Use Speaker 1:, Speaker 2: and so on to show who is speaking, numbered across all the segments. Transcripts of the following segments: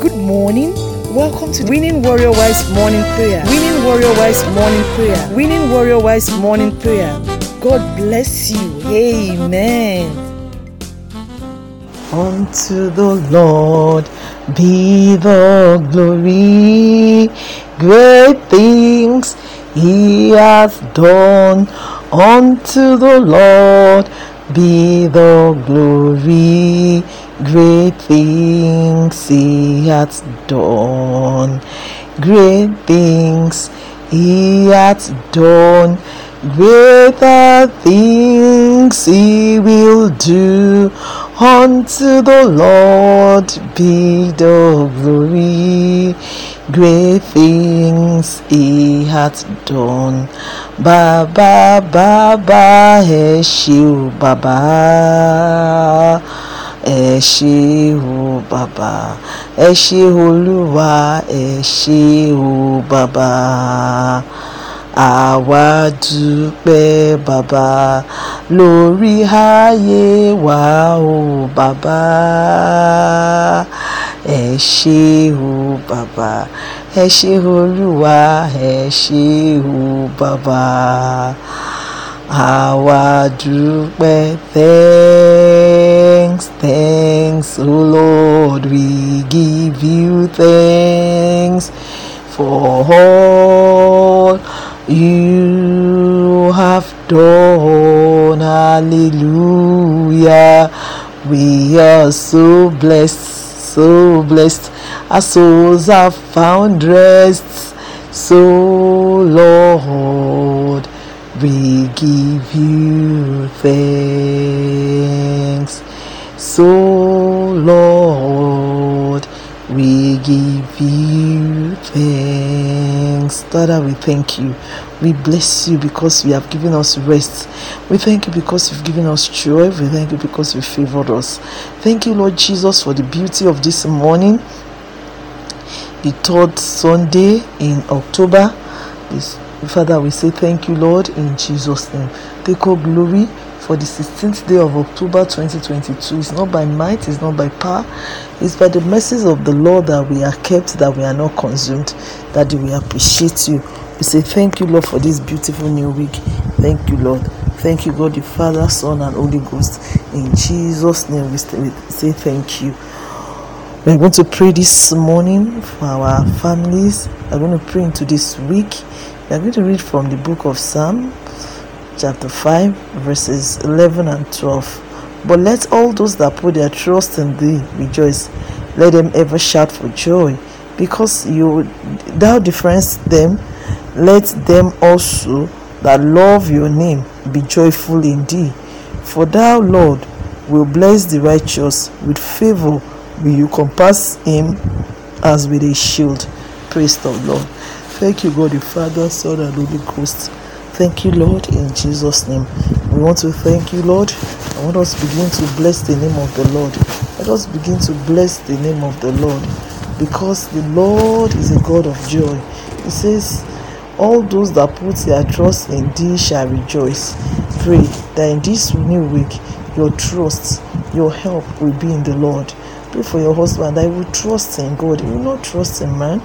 Speaker 1: Good morning. Welcome to Winning Warrior Wise Morning Prayer. Winning Warrior Wise Morning Prayer. Winning Warrior Wise Morning Prayer. God bless you. Amen.
Speaker 2: Unto the Lord be the glory, great things he hath done. Unto the Lord be the glory, great things he hath done. Great things he hath done. Greater things he will do. Unto the Lord be the glory. Great things he hath done. Baba baba o baba ẹ ṣé o baba ẹ ṣé olúwa. Ẹ ṣé o baba àwa dúpẹ́ bàbá. Lórí ayé wa o bàbá. Ẹ ṣé o bàbá. Ẹ ṣé olúwa. Ẹ ṣé o bàbá. Àwa dúpẹ́ thanks thanks o lord we give you thanks for all you have done. Hallelujah. We are so blessed, so blessed. Our souls have found rest. So, Lord, we give you thanks. So, Lord, we give you thanks. Father, we thank you. We bless you because you have given us rest. We thank you because you've given us joy. We thank you because you favored us. Thank you, Lord Jesus, for the beauty of this morning, the third Sunday in October. Father, we say thank you, Lord, in Jesus' name. Take all glory for the 16th day of October 2022. It's not by might, it's not by power, it's by the mercies of the Lord that we are kept, that we are not consumed, that we appreciate you. We say thank you, Lord, for this beautiful new week. Thank you, Lord. Thank you, God, the Father, Son, and Holy Ghost. In Jesus' name, we say thank you. We're going to pray this morning for our families. We're going to pray into this week. We're going to read from the book of Psalm, chapter 5, verses 11 and 12. But let all those that put their trust in thee rejoice. Let them ever shout for joy, because you thou difference them. Let them also that love your name be joyful in thee. For thou, Lord, will bless the righteous with favor will you compass him as with a shield. Praise the Lord. Thank you, God the Father, Son, and Holy Ghost. Thank you, Lord, in Jesus' name. We want to thank you, Lord. I want us to begin to bless the name of the Lord. Let us begin to bless the name of the Lord because the Lord is a God of joy. He says, All those that put their trust in thee shall rejoice. Pray that in this new week, your trust, your help will be in the Lord. Pray for your husband he will trust in God. He will not trust in man.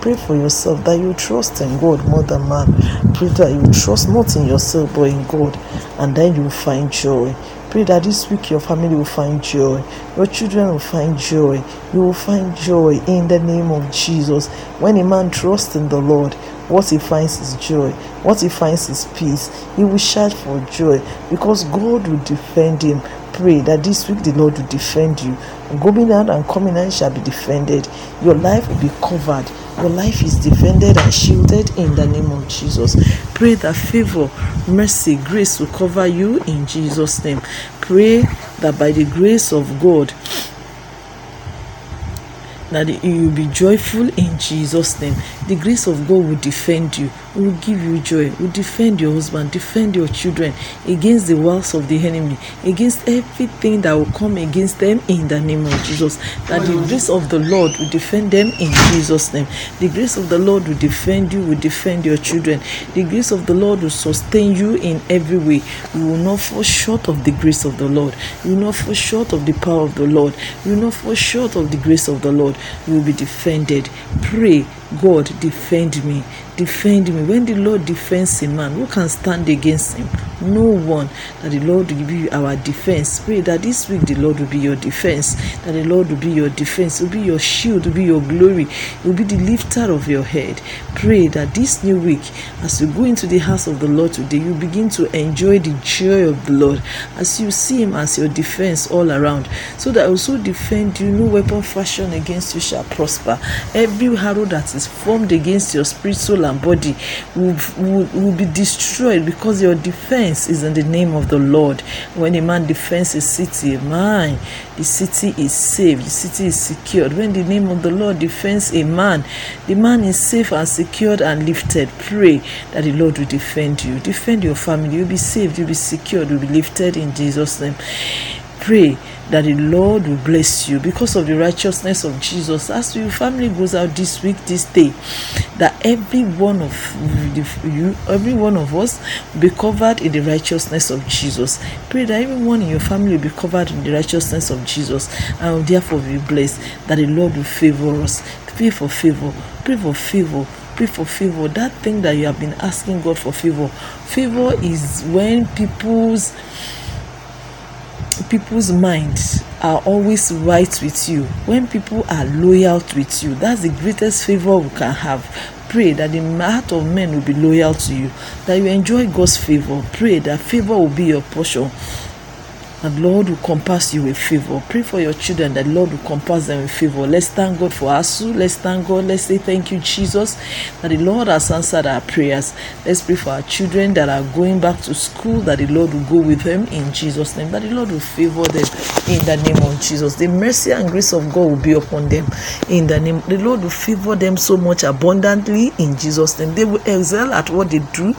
Speaker 2: Pray for yourself that you trust in God more than man. Pray that you trust not in yourself but in God, and then you will find joy. Pray that this week your family will find joy, your children will find joy, you will find joy in the name of Jesus. When a man trusts in the Lord, what he finds is joy, what he finds is peace. He will shout for joy because God will defend him. Pray that this week the Lord will defend you. Going out and coming in shall be defended. Your life will be covered. Your life is defended and shielded in the name of Jesus. Pray that favor, mercy, grace will cover you in Jesus' name. Pray that by the grace of God, that you will be joyful in Jesus' name. The grace of God will defend you, will give you joy, will defend your husband, defend your children against the wiles of the enemy, against everything that will come against them in the name of Jesus. That the grace of the Lord will defend them in Jesus' name. The grace of the Lord will defend you, will defend your children. The grace of the Lord will sustain you in every way. You will not fall short of the grace of the Lord. You will not fall short of the power of the Lord. You will not fall short of the grace of the Lord. You will be defended. Pray, God, defend me. Defend me. When the Lord defends a man, who can stand against him? No one. That the Lord will you our defense. Pray that this week the Lord will be your defense. That the Lord will be your defense. Will be your shield. Will be your glory. Will be the lifter of your head. Pray that this new week, as you go into the house of the Lord today, you begin to enjoy the joy of the Lord as you see Him as your defense all around, so that also defend you. No weapon fashioned against you shall prosper. Every arrow that formed against your spirit, soul, and body will, will, will be destroyed because your defense is in the name of the Lord. When a man defends a city, man, the city is saved, the city is secured. When the name of the Lord defends a man, the man is safe and secured and lifted. Pray that the Lord will defend you, defend your family. You'll be saved, you'll be secured, you'll be lifted in Jesus' name. Pray that the Lord will bless you because of the righteousness of Jesus. As your family goes out this week, this day, that every one of you, every one of us, be covered in the righteousness of Jesus. Pray that everyone in your family will be covered in the righteousness of Jesus and will therefore be blessed. That the Lord will favor us. Pray for favor. Pray for favor pray for favor that thing that you have been asking god for favor favor is when people's people's minds are always right with you. When people are loyal with you that's the greatest favor we can have. Pray that the heart of men will be loyal to you that you enjoy god's favor. Pray that favor will be your portion and Lord will compass you with favor. Pray for your children that Lord will compass them with favor. Let's thank God for Asu. Let's thank God. Let's say thank you, Jesus, that the Lord has answered our prayers. Let's pray for our children that are going back to school, that the Lord will go with them in Jesus' name, that the Lord will favor them in the name of Jesus. The mercy and grace of God will be upon them in the name. The Lord will favor them so much abundantly in Jesus' name. They will excel at what they do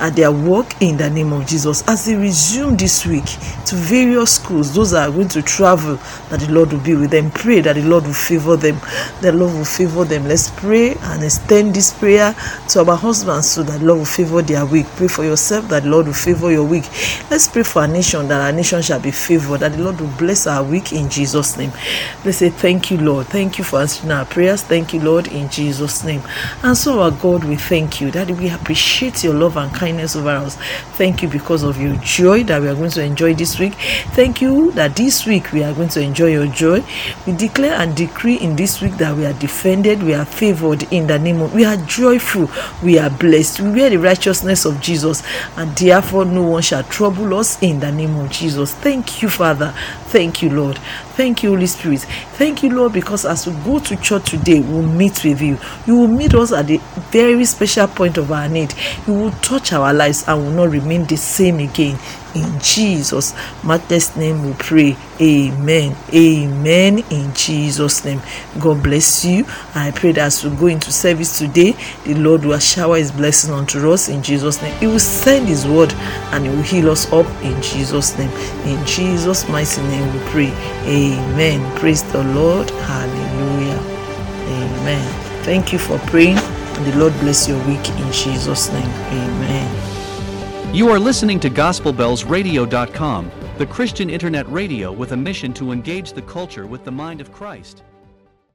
Speaker 2: at their work in the name of Jesus. As they resume this week to various schools, those that are going to travel, that the Lord will be with them. Pray that the Lord will favor them. The Lord will favor them. Let's pray and extend this prayer to our husbands so that the Lord will favor their week. Pray for yourself that the Lord will favor your week. Let's pray for our nation that our nation shall be favored, that the Lord will bless our week in Jesus' name. Let's say, Thank you, Lord. Thank you for answering our prayers. Thank you, Lord, in Jesus' name. And so, our God, we thank you that we appreciate your love and kindness over us. Thank you because of your joy that we are going to enjoy this week. Thank you that this week we are going to enjoy your joy. We declare and decree in this week that we are defended, we are favored in the name of, we are joyful, we are blessed. We wear the righteousness of Jesus, and therefore no one shall trouble us in the name of Jesus. Thank you, Father. Thank you, Lord. Thank you, Holy Spirit. Thank you, Lord, because as we go to church today, we'll meet with you. You will meet us at the very special point of our need. You will touch our lives and will not remain the same again. In Jesus' matchless name we pray. Amen. Amen. In Jesus' name. God bless you. I pray that as we go into service today, the Lord will shower his blessing unto us in Jesus' name. He will send his word and he will heal us up in Jesus' name. In Jesus' mighty name we pray. Amen. Praise the Lord. Hallelujah. Amen. Thank you for praying. And the Lord bless your week in Jesus' name. Amen.
Speaker 3: You are listening to GospelBellsRadio.com, the Christian internet radio with a mission to engage the culture with the mind of Christ.